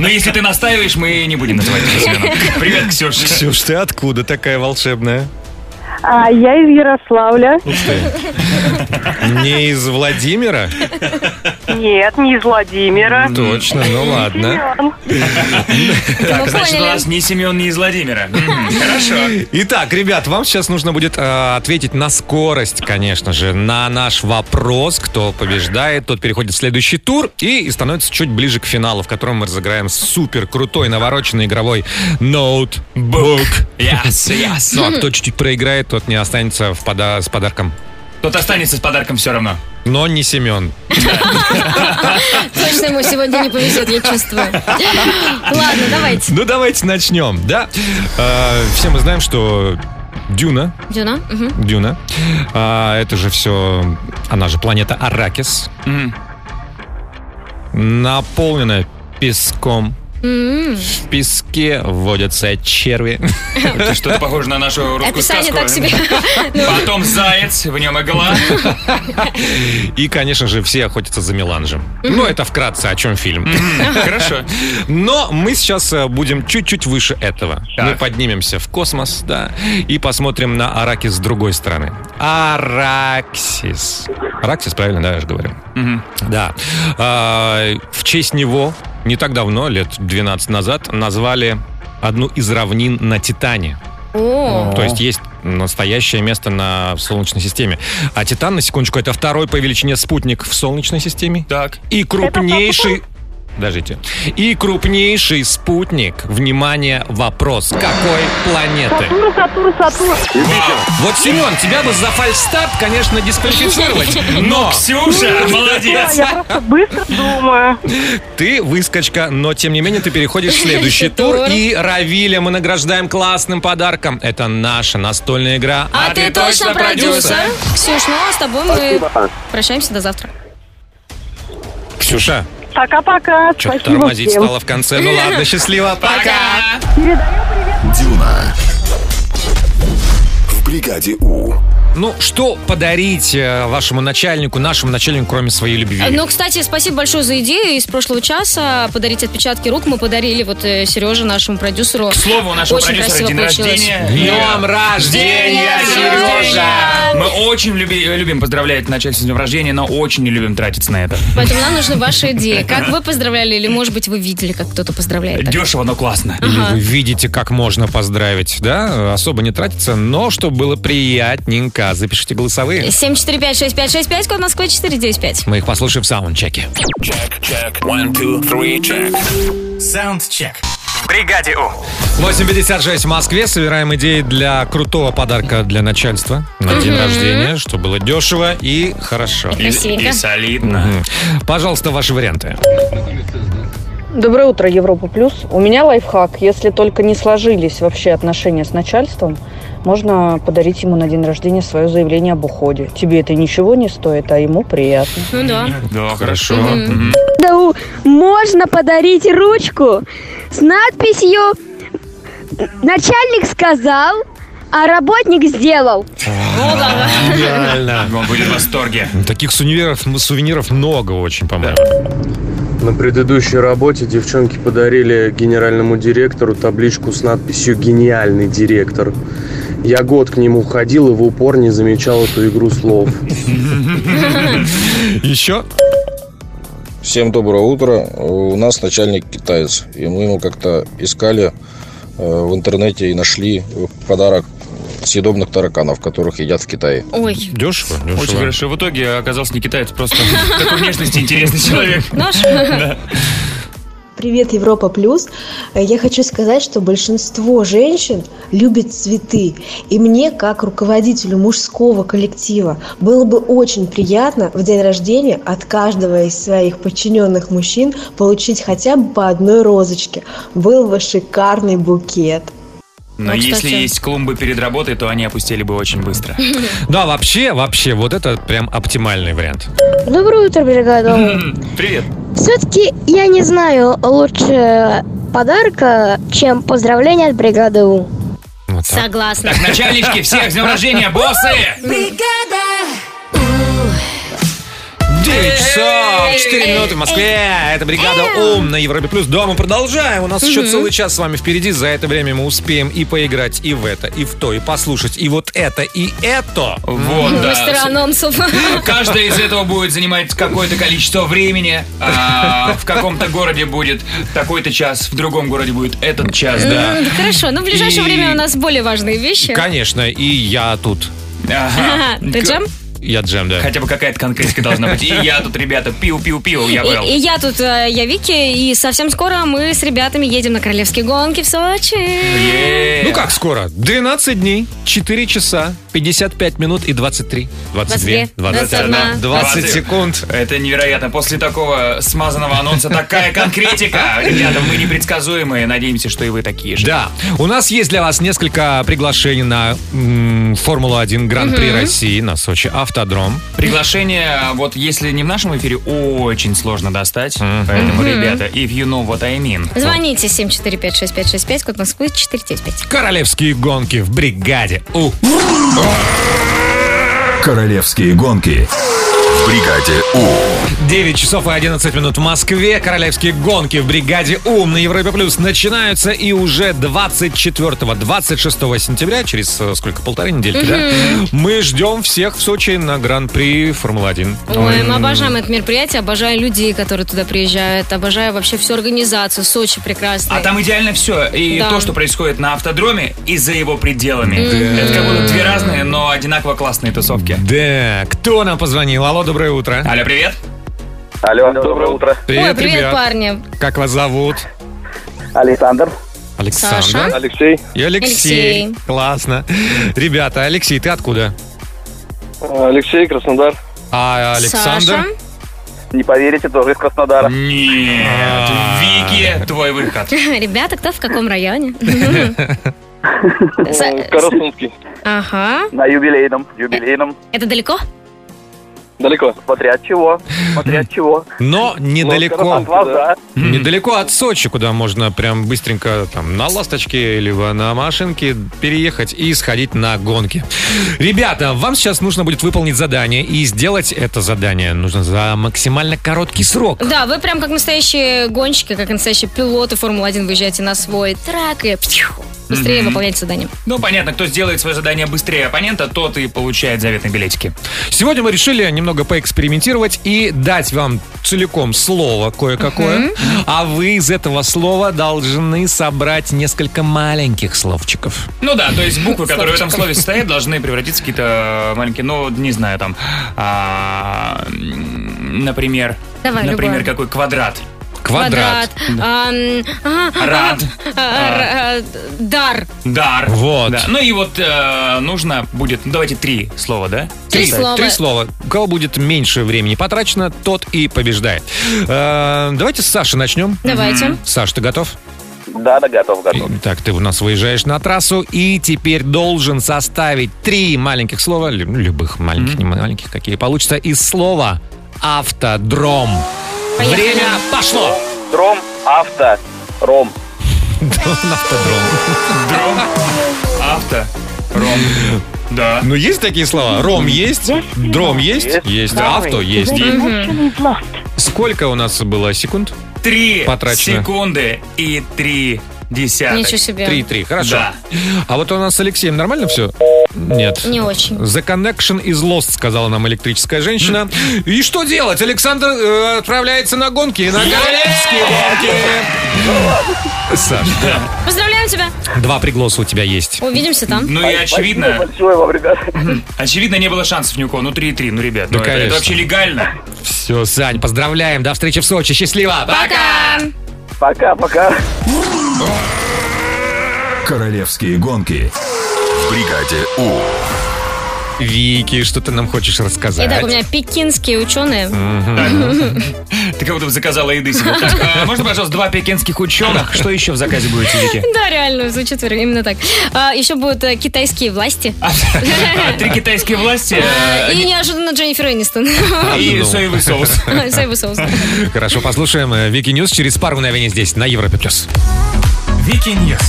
Но если ты настаиваешь, мы не будем называть тебя Семеном. Привет, Ксюш. Ксюш, ты откуда такая волшебная? А я из Ярославля. Не из Владимира? Нет, не из Владимира. Точно, ну ладно. Так, значит, у нас ни Семен, ни из Владимира. Хорошо. Итак, ребят, вам сейчас нужно будет э, ответить на скорость, конечно же, на наш вопрос. Кто побеждает, тот переходит в следующий тур и становится чуть ближе к финалу, в котором мы разыграем супер крутой навороченный игровой ноутбук. Yes, yes. Ну а кто чуть-чуть проиграет, тот не останется в пода- с подарком. Тот останется с подарком все равно. Но не Семен. Точно ему сегодня не повезет, я чувствую. Ладно, давайте. Ну давайте начнем, да? Э, все мы знаем, что Дюна Дюна? Мгм. Дюна. А, это же все, она же планета Аракис, М. наполненная песком, В песке водятся черви. Это что-то похоже на нашу русскую Описание сказку. так себе. Потом заяц, в нем игла. И, конечно же, все охотятся за меланжем. Ну, это вкратце, о чем фильм. Хорошо. Но мы сейчас э, будем чуть-чуть выше этого. Мы поднимемся в космос, да, и посмотрим на Аракис с другой стороны. Араксис. Араксис, правильно, да, я же говорю? Да. А, В честь него не так давно, лет 12 назад, назвали одну из равнин на Титане. О. То есть есть настоящее место на в Солнечной системе. А Титан, на секундочку, это второй по величине спутник в Солнечной системе. Так. И крупнейший... Подождите. И крупнейший спутник, внимание, вопрос, какой планеты? Сатурн, Сатурн, Сатурн. Вот, Семен, тебя бы за фальстарт, конечно, дисквалифицировать, но... Ксюша, молодец. Я просто быстро думаю. Ты выскочка, но тем не менее ты переходишь в следующий тур. И Равиля мы награждаем классным подарком. Это наша настольная игра. А ты точно продюсер? Ксюш, ну а с тобой мы прощаемся до завтра. Ксюша, Пока-пока. что-то Спасибо тормозить всем. стало в конце. Ну ладно, счастливо, пока. Дюна. В бригаде У. Ну, что подарить э, вашему начальнику, нашему начальнику, кроме своей любви? Ну, кстати, спасибо большое за идею. Из прошлого часа подарить отпечатки рук мы подарили вот э, Сереже, нашему продюсеру. К слову, у нашего Очень продюсера красиво день получилось. рождения. Днем рождения, Сережа! Мы очень люби- любим поздравлять начальство с днем рождения, но очень не любим тратиться на это. Поэтому нам нужны ваши идеи. Как вы поздравляли, или, может быть, вы видели, как кто-то поздравляет? так? Дешево, но классно. Или вы видите, как можно поздравить, да? Особо не тратится, но чтобы было приятненько. Запишите голосовые. 745-6565, код Москвы 495. Мы их послушаем в саундчеке. Саундчек. Бригаде У. 8.56 в Москве. Собираем идеи для крутого подарка для начальства на день Мгм. рождения, чтобы было дешево и хорошо. И. И солидно. Мгм. Пожалуйста, ваши варианты. Доброе утро, Европа Плюс. У меня лайфхак. Если только не сложились вообще отношения с начальством, можно подарить ему на день рождения свое заявление об уходе. Тебе это ничего не стоит, а ему приятно. Ну да. Да, хорошо. Да, можно подарить ручку с надписью «Начальник сказал, а работник сделал». Идеально. Он будет в восторге. Таких сувениров, сувениров много очень, по-моему. На предыдущей работе девчонки подарили генеральному директору табличку с надписью «Гениальный директор». Я год к нему ходил и в упор не замечал эту игру слов. Еще? Всем доброе утро. У нас начальник китаец. И мы ему как-то искали э, в интернете и нашли подарок съедобных тараканов, которых едят в Китае. Ой. Дешево, Очень хорошо. В итоге оказался не китаец, просто такой внешности интересный человек. Наш? Привет, Европа Плюс. Э, Я хочу сказать, что большинство женщин любят цветы. И мне, как руководителю мужского коллектива, было бы очень приятно в день рождения от каждого из своих подчиненных мужчин получить хотя бы по одной розочке. Был бы шикарный букет. Но Ну, если кстати. есть клумбы перед работой, то они опустили бы очень быстро. Да, вообще, вообще, вот это прям оптимальный вариант. Доброе утро, бригада. Привет. Все-таки я не знаю лучше подарка, чем поздравление от бригады У. Согласна. Так, начальнички, всех с днем рождения, боссы! Бригада. 9 часов, 4 минуты в Москве. Это бригада Ум на Европе Плюс. Да, мы продолжаем. У нас еще целый час с вами впереди. За это время мы успеем и поиграть и в это, и в то, и послушать, и вот это, и это. Вот, да. анонсов. Каждая из этого будет занимать какое-то количество времени. А, в каком-то городе будет такой-то час, в другом городе будет этот час, да. Хорошо, но в ближайшее время у нас более важные вещи. Конечно, и я тут. Ага. Ты джем? Я джем, да. Хотя бы какая-то конкретика должна быть. И я тут, ребята, пиу-пиу-пиу, я был. И, и я тут, э, я Вики, и совсем скоро мы с ребятами едем на королевские гонки в Сочи. Ну как скоро? 12 дней, 4 часа, 55 минут и 23. 22. 22, 21. 20 20. секунд. Это невероятно. После такого смазанного анонса такая конкретика. Ребята, мы непредсказуемые. Надеемся, что и вы такие же. Да, у нас есть для вас несколько приглашений на м, Формулу-1 Гран-при. России на Сочи Автодром. Приглашение, вот если не в нашем эфире, очень сложно достать. Поэтому, ребята, if you know what I mean. Звоните 7456565, код Москвы 495. Королевские гонки в бригаде. У. Королевские гонки в бригаде У. 9 часов и 11 минут в Москве. Королевские гонки в бригаде УМ на Европе Плюс начинаются. И уже 24-26 сентября, через э, сколько, полторы недельки, да? Мы ждем всех в Сочи на Гран-при Формулы-1. Ой, мы обожаем это мероприятие, обожаю людей, которые туда приезжают, обожаю вообще всю организацию. Сочи прекрасный. А там идеально все. И Да. то, что происходит на автодроме, и за его пределами. Мгм. Это как будто две разные, но одинаково классные тусовки. Да, кто нам позвонил? Алло, доброе утро. Алло, привет. Алло, доброе утро. Привет, Ой, привет, ребят. парни. Как вас зовут? Александр. Александр. Саша. Алексей. И Алексей. Алексей. Классно. Ребята, Алексей, ты откуда? Алексей, Краснодар. А Александр? Саша. Не поверите, тоже из Краснодара. Нет, Вики, твой выход. Ребята, кто в каком районе? Са- Карасунский. Ага. На юбилейном. Юбилейном. Это далеко? Далеко. Смотря от чего. Смотря от чего. Но недалеко. Недалеко от Сочи, куда можно прям быстренько там на ласточке либо на машинке переехать и сходить на гонки. Ребята, вам сейчас нужно будет выполнить задание, и сделать это задание нужно за максимально короткий срок. Да, вы прям как настоящие гонщики, как настоящие пилоты Формулы-1 выезжаете на свой трак и быстрее Мгм. выполняете задание. Ну, понятно, кто сделает свое задание быстрее оппонента, тот и получает заветные билетики. Сегодня мы решили немного поэкспериментировать и дать вам целиком слово кое-какое, а вы из этого слова должны собрать несколько маленьких словчиков. Ну да, то есть буквы, которые в этом слове состоят, должны превратиться в какие-то маленькие, ну, не знаю, там, а, например, например, какой квадрат. Квадрат. Рад. Дар. Дар. Вот. Да. Ну и вот э, нужно будет, ну, давайте три слова, да? Три слова. Три слова. У кого будет меньше времени потрачено, тот и побеждает. Э, давайте с Саши начнем. Давайте. Саш, ты готов? Да, да, готов, готов. Так, ты у нас выезжаешь на трассу и теперь должен составить три маленьких слова, лю- любых маленьких, не маленьких, какие получится, из слова автодром. Поехали. Время пошло. Дром, авто, ром. Автодром. Дром. Авто. Ром. Да. Ну, есть такие слова? Ром есть? Дром есть? Есть. Авто есть. Сколько у нас было секунд? Три Потрачено. секунды и три десятых. Ничего себе. Три-три, хорошо. Да. А вот у нас с Алексеем нормально все? Нет. Не очень. The connection is lost, сказала нам электрическая женщина. И что делать? Александр э, отправляется на гонки, на королевские гонки. Саш, Поздравляем тебя. два пригласа у тебя есть. Увидимся там. Ну и очевидно, Спасибо большое вам, ребят. очевидно, не было шансов ни у кого. Ну 3-3, ну, ребят, ну, Да, это- это, конечно. вообще легально. Все, Сань, поздравляем. До встречи в Сочи. Счастливо. Пока. Пока, пока. Королевские гонки в бригаде У. Вики, что ты нам хочешь рассказать? Итак, у меня пекинские ученые. Ты как будто бы заказала еды себе. Так, а можно, пожалуйста, два пекинских ученых? Что еще в заказе будете, Вики? Да, реально, звучит именно так. А, еще будут э, китайские власти. А, Три китайские власти э, И неожиданно Дженнифер Энистон. и соевый соус. Соевый соус. Хорошо, послушаем э, Wiki News через пару мгновений здесь, на Европе+. плюс. Wiki News.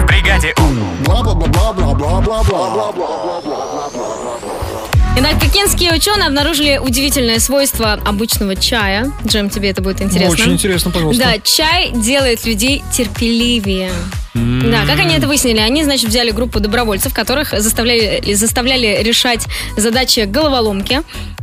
В бригаде У. Итак, пекинские ученые обнаружили удивительное свойство обычного чая. Джем, тебе это будет интересно. Очень интересно, пожалуйста. Да, чай делает людей терпеливее. Да, как они это выяснили? Они, значит, взяли группу добровольцев, которых заставляли, заставляли решать задачи головоломки.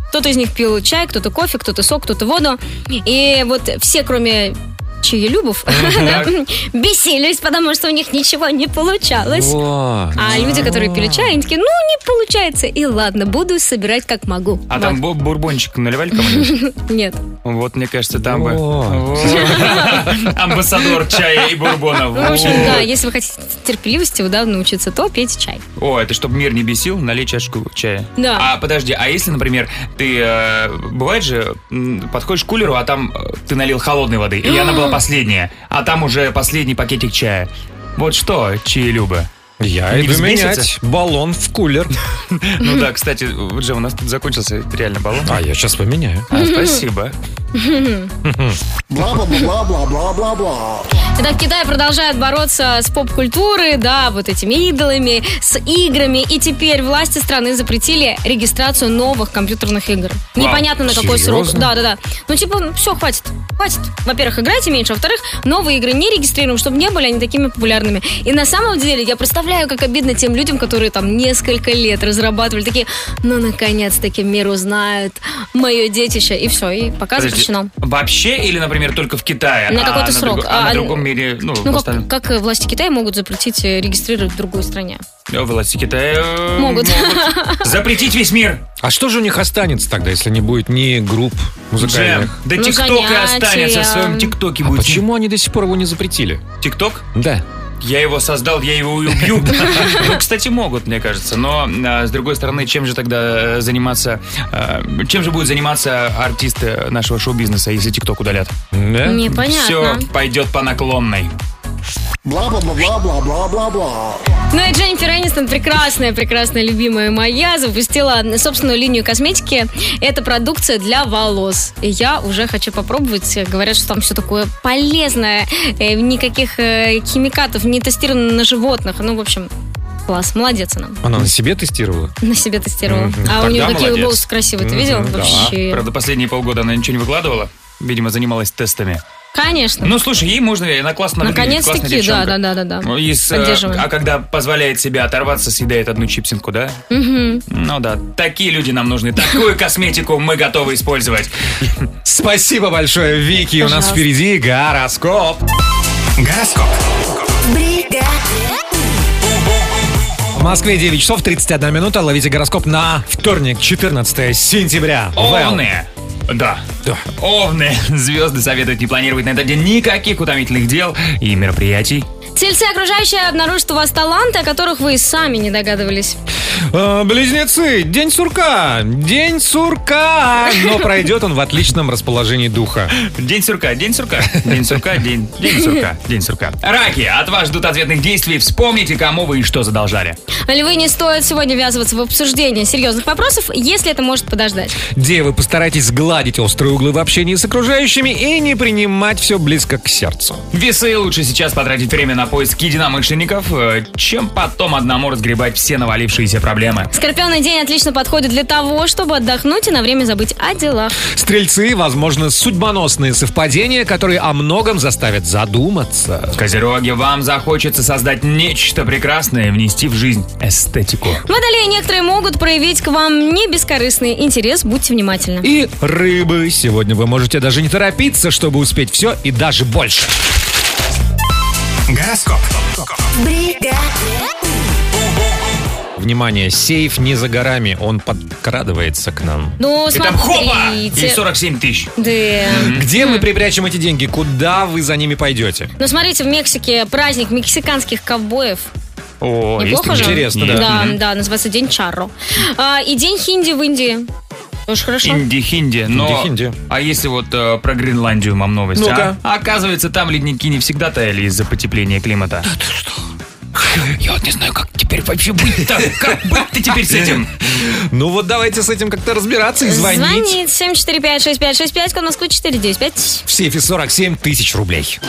Кто-то из них пил чай, кто-то кофе, кто-то сок, кто-то воду. И вот все, кроме чаелюбов да, бесились, потому что у них ничего не получалось. А люди, которые пили чай, они такие, ну, не получается. И ладно, буду собирать как могу. А там бу- бурбончик наливали кому-нибудь? Нет. Вот, мне кажется, там бы... Амбассадор чая и бурбона. Ну, в общем, да, если вы хотите терпеливости, да, научиться, то пейте чай. О, это чтобы мир не бесил, налей чашку чая. Да. А подожди, а если, например, ты э, бывает же, подходишь к кулеру, а там э, ты налил холодной воды, и она была последняя, а там уже последний пакетик чая. Вот что, чаелюбы? Я Не иду менять баллон в кулер. Ну да, кстати, Джем, у нас тут закончился реально баллон. А я сейчас поменяю. А, спасибо. Бла-бла-бла-бла-бла-бла-бла. Итак, Китай продолжает бороться с поп-культурой, да, вот этими идолами, с играми. И теперь власти страны запретили регистрацию новых компьютерных игр. Непонятно на какой срок. Да, да, да. Ну, типа, все, хватит. Хватит. Во-первых, играйте меньше. Во-вторых, новые игры не регистрируем, чтобы не были они такими популярными. И на самом деле, я представляю, как обидно тем людям, которые там несколько лет разрабатывали такие, ну, наконец-таки мир узнает мое детище. И все, и пока Подожди, запрещено. Вообще или, например, только в Китае? На а какой-то на срок. друго- а, А, на другом мире, ну, Ну, как, как власти Китая могут запретить э, регистрировать в другой стране? Э, Власти Китая э, Могут. Запретить весь мир. А что же у них останется тогда, если не будет ни групп музыкальных? Джем, да Ну, ТикТок и останется в своем ТикТоке А будет. почему они до сих пор его не запретили? ТикТок? Да. Я его создал, я его и убью. Ну, кстати, могут, мне кажется. Но, а, с другой стороны, чем же тогда э, заниматься... э, Чем же будут заниматься артисты нашего шоу-бизнеса, если ТикТок удалят? Непонятно. Все пойдет по наклонной. Бла-бла-бла-бла-бла-бла-бла. Ну и Дженнифер Энистон, прекрасная, прекрасная, любимая моя, запустила собственную линию косметики. Это продукция для волос. И я уже хочу попробовать. Говорят, что там все такое полезное. э, Никаких э, химикатов не тестировано на животных. Ну, в общем, класс. Молодец она. Она на себе тестировала? На себе тестировала. Мгм. А у Тогда нее какие молодец. волосы красивые. Ты видел? Да. Вообще. Правда, последние полгода она ничего не выкладывала. Видимо, занималась тестами. Конечно. Ну, слушай, ей можно, она классно Наконец-таки, да, да, да, да, да. Ну, и с, э, а когда позволяет себе оторваться, съедает одну чипсинку, да? Мгм. Ну да, такие люди нам нужны. Такую косметику мы готовы использовать. Спасибо большое, Вики. У нас впереди гороскоп. Гороскоп. В Москве 9 часов 31 минута. Ловите гороскоп на вторник, 14 сентября. Овны. Да. Овны. Звезды советуют не планировать на этот день никаких утомительных дел и мероприятий. Тельцы окружающие обнаружат у вас таланты, о которых вы и сами не догадывались. Э, Близнецы, день сурка, день сурка, но пройдет он в отличном расположении духа. День сурка, день сурка, день сурка, день, день сурка, день сурка. Раки, от вас ждут ответных действий. Вспомните, кому вы и что задолжали. Львы не стоит сегодня ввязываться в обсуждение серьезных вопросов, если это может подождать. Девы, постарайтесь сгладить острые углы в общении с окружающими и не принимать все близко к сердцу. Весы лучше сейчас потратить время на поиск единомышленников, э, чем потом одному разгребать все навалившиеся проблемы. Скорпионный день отлично подходит для того, чтобы отдохнуть и на время забыть о делах. Стрельцы, возможно, судьбоносные совпадения, которые о многом заставят задуматься. Козероги, вам захочется создать нечто прекрасное и внести в жизнь эстетику. Водолеи некоторые могут проявить к вам не бескорыстный интерес, будьте внимательны. И рыбы, сегодня вы можете даже не торопиться, чтобы успеть все и даже больше. Гороскоп. Внимание, сейф не за горами, он подкрадывается к нам. Ну, И там хопа! И смотрите. 47 тысяч. Да. Где мы припрячем эти деньги? Куда вы за ними пойдете? Ну, смотрите, в Мексике праздник мексиканских ковбоев. О, Неплохо же? Интересно, да. Да, да, называется День Чарро. А, и День хинди в Индии. Тоже хорошо. Инди-хинди. Но... Инди-хинди. А если вот э, про Гренландию вам новость, Ну-ка. а? Оказывается, там ледники не всегда таяли из-за потепления климата. Я вот не знаю, как теперь вообще быть-то. Как быть-то теперь с этим? Ну вот давайте с этим как-то разбираться и звонить. Звонит 745-6565, код Москвы 495. В сейфе 47 тысяч рублей.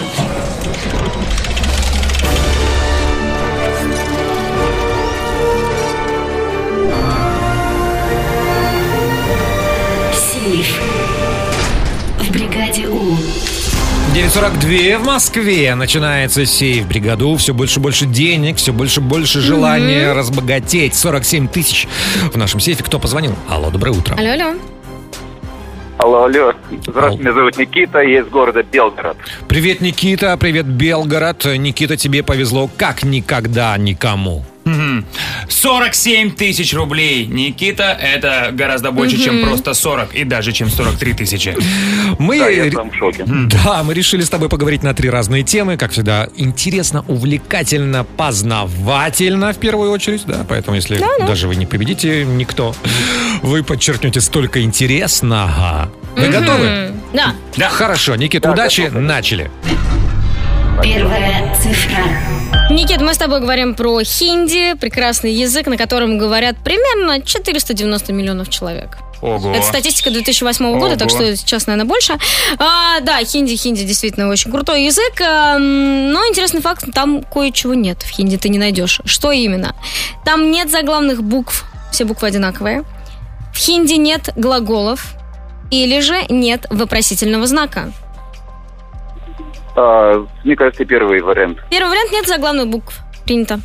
9.42 в Москве. Начинается сейф бригаду. Все больше и больше денег, все больше и больше желания разбогатеть. 47 тысяч в нашем сейфе. Кто позвонил? Алло, доброе утро. Алло, алло. Алло, алло. Здравствуйте, меня зовут Никита, я из города Белгород. Привет, Никита, привет, Белгород. Никита, тебе повезло как никогда никому. Мгм. 47 тысяч рублей. Никита, это гораздо больше, чем просто 40 и даже чем 43 тысячи. Мы, Да, я сам в шоке. Да, мы решили с тобой поговорить на три разные темы. Как всегда, интересно, увлекательно, познавательно в первую очередь. Да, поэтому если даже вы не победите никто, вы подчеркнете столько интересного. Вы готовы? Да. Да. Хорошо, Никита, удачи, начали. Первая цифра. Никит, мы с тобой говорим про хинди, прекрасный язык, на котором говорят примерно 490 миллионов человек. Ого. Это статистика 2008 года, так Ого. что сейчас, наверное, больше. А, да, хинди, хинди действительно очень крутой язык. эм, Но интересный факт, там кое-чего нет. В хинди ты не найдешь. Что именно? Там нет заглавных букв, все буквы одинаковые. В хинди нет глаголов. Или же нет вопросительного знака. А, мне кажется, первый вариант. Первый вариант нет заглавных букв. Принято.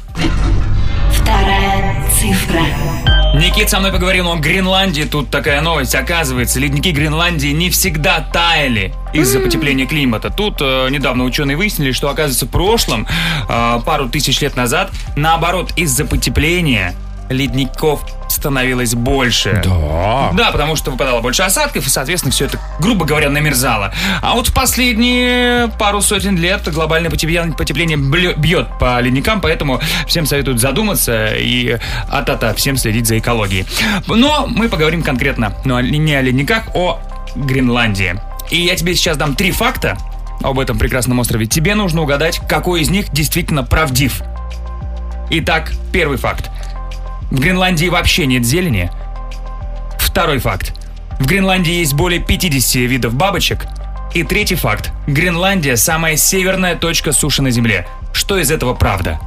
Вторая цифра. Никит со мной поговорил о Гренландии. Тут такая новость. Оказывается, ледники Гренландии не всегда таяли из-за потепления климата. Тут э, недавно ученые выяснили, что, оказывается, в прошлом, э, пару тысяч лет назад, наоборот, из-за потепления ледников становилось больше. Да. Да, потому что выпадало больше осадков, и, соответственно, все это, грубо говоря, намерзало. А вот в последние пару сотен лет глобальное потепление, потепление бьет по ледникам, поэтому всем советуют задуматься и а-та-та, всем следить за экологией. Но мы поговорим конкретно, но не о ледниках, о Гренландии. И я тебе сейчас дам три факта об этом прекрасном острове. Тебе нужно угадать, какой из них действительно правдив. Итак, первый факт. В Гренландии вообще нет зелени. Второй факт. В Гренландии есть более 50 видов бабочек. И третий факт. Гренландия – самая северная точка суши на Земле. Что из этого правда?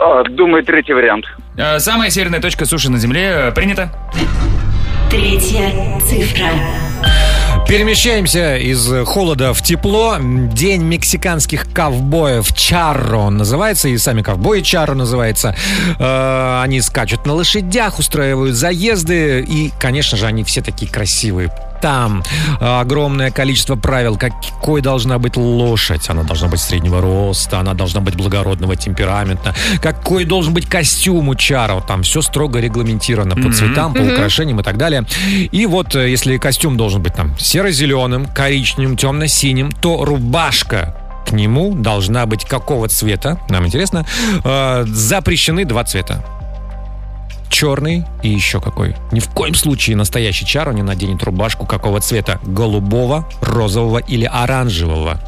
А, думаю, третий вариант. Э, Самая северная точка суши на Земле э, принято. Третья цифра. Перемещаемся из холода в тепло. День мексиканских ковбоев Чарро он называется, и сами ковбои Чарро называется. Э, Они скачут на лошадях, устраивают заезды, и, конечно же, они все такие красивые. Там огромное количество правил, какой должна быть лошадь. Она должна быть среднего роста, она должна быть благородного темперамента. Какой должен быть костюм у Чаро. Там все строго регламентировано по цветам, по украшениям и так далее. И вот э, если костюм должен быть там серо-зеленым, коричневым, темно-синим, то рубашка к нему должна быть какого цвета? Нам интересно. Э, запрещены два цвета. Черный и еще какой. Ни в коем случае настоящий Чаро не наденет рубашку какого цвета? Голубого, розового или оранжевого?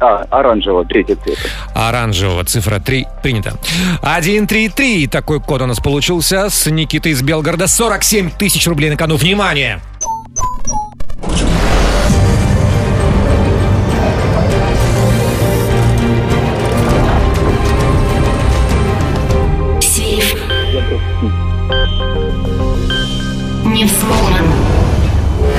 А, оранжевого, третий цвет. Оранжевого. Цифра 3 принято. 1-3-3. Такой код у нас получился с Никитой из Белгорода. 47 тысяч рублей на кону. Внимание! Не взломан.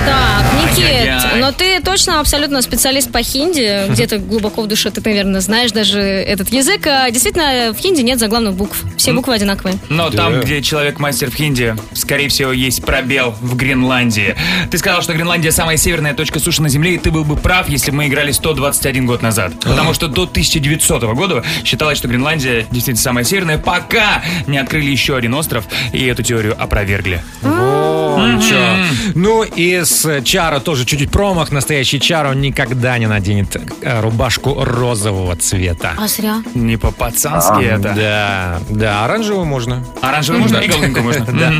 Так, Никит, но ты точно абсолютно специалист по хинди. Где-то глубоко в душе ты, наверное, знаешь даже этот язык. А, Действительно, в хинди нет заглавных букв. Все буквы одинаковые. Но там, где человек мастер в хинди, скорее всего, есть пробел в Гренландии. Ты сказал, что Гренландия самая северная точка суши на Земле, и ты был бы прав, если бы мы играли 121 год назад. Потому что до 1900 года считалось, что Гренландия действительно самая северная, пока не открыли еще один остров, и эту теорию опровергли. О, чё. Ну и с Чаро тоже чуть-чуть промах. Настоящий Чаро никогда не наденет э, рубашку розового цвета. А зря. Не по-пацански это. Да, да, оранжевую можно. Оранжевую можно и голубенькую можно. Да.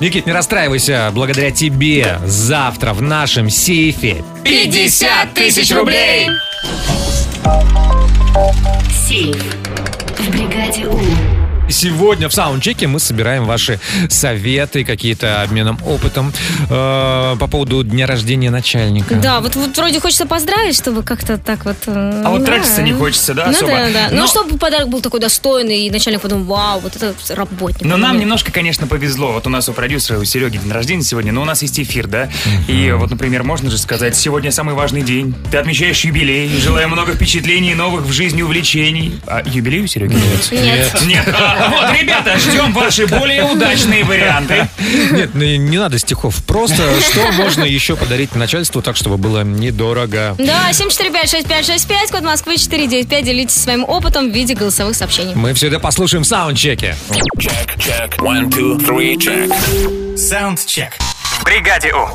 Никит, не расстраивайся. Благодаря тебе завтра в нашем сейфе 50 тысяч рублей! Сейф. В бригаде У. Сегодня в саундчеке мы собираем ваши советы, какие-то обменом опытом э, по поводу дня рождения начальника. Да, вот, вот вроде хочется поздравить, чтобы как-то так вот... А вот тратиться не хочется, да, ну, особо? да, да. Но- Ну, чтобы подарок был такой достойный, и начальник подумал, вау, вот это работник. Но нам немножко, конечно, повезло. Вот у нас у продюсера, у Сереги день рождения сегодня, но у нас есть эфир, да? И вот, например, можно же сказать, сегодня самый важный день. Ты отмечаешь юбилей, желаю много впечатлений, новых в жизни увлечений. А юбилей у Сереги? Нет. Нет. Вот, ребята, ждем ваши более удачные варианты. Нет, ну не надо стихов. Просто что можно еще подарить начальству так, чтобы было недорого. Да, 745-6565, код Москвы 495. Делитесь своим опытом в виде голосовых сообщений. Мы все это послушаем в саундчеке. Check, check. One, two, three, check. Саундчек. В бригаде У.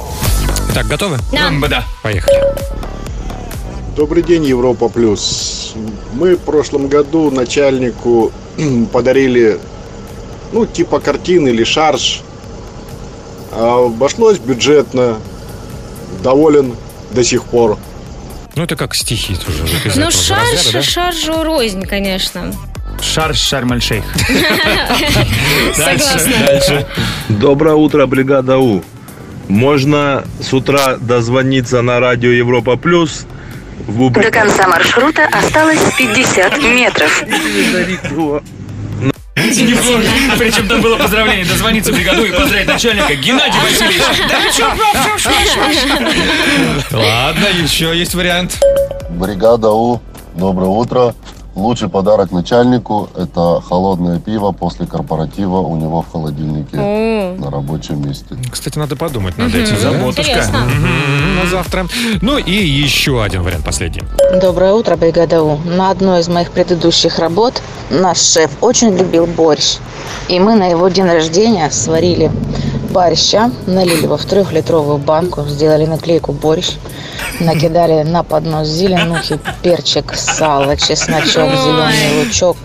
Так, готовы? Да. Да. Поехали. Добрый день, Европа Плюс. Мы в прошлом году начальнику подарили, ну, типа картины или шарж. А Обошлось бюджетно. Доволен до сих пор. Ну, это как стихи тоже. Ну, шарж, разряда, да? шаржу рознь, конечно. Шарж Шарм-эль-Шейх. Согласна. Доброе утро, бригада У. Можно с утра дозвониться на радио Европа Плюс До конца маршрута осталось 50 метров. Неплохо. Причем там было поздравление. Дозвониться в бригаду и поздравить начальника Геннадий Васильевич. Ладно, еще есть вариант. Бригада У, доброе утро. Лучший подарок начальнику – это холодное пиво после корпоратива у него в холодильнике М. на рабочем месте. Кстати, надо подумать над этим. Заботушка. Интересно. Мгм, На завтра. Ну и еще один вариант, последний. Доброе утро, бригада У. На одной из моих предыдущих работ наш шеф очень любил борщ. И мы на его день рождения сварили борща, налили его в трехлитровую банку, сделали наклейку борщ, накидали на поднос зеленухи, перчик, сало, чесночок, зеленый лучок.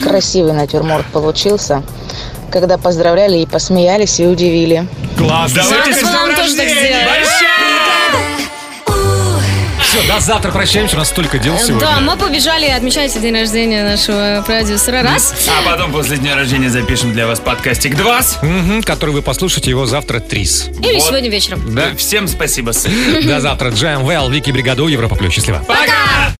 Красивый натюрморт получился. Когда поздравляли и посмеялись, и удивили. Класс. Давайте с днем тоже так рождения! Все, до завтра прощаемся. У нас столько дел сегодня. Да, мы побежали отмечать день рождения нашего продюсера. Раз. А потом после дня рождения запишем для вас подкастик 2. Мгм, который вы послушаете его завтра трис. Или сегодня вечером. Да. Всем спасибо. До завтра. Джем, Вэл, Вики, Бригаду, Европа Плюс. Счастливо. Пока!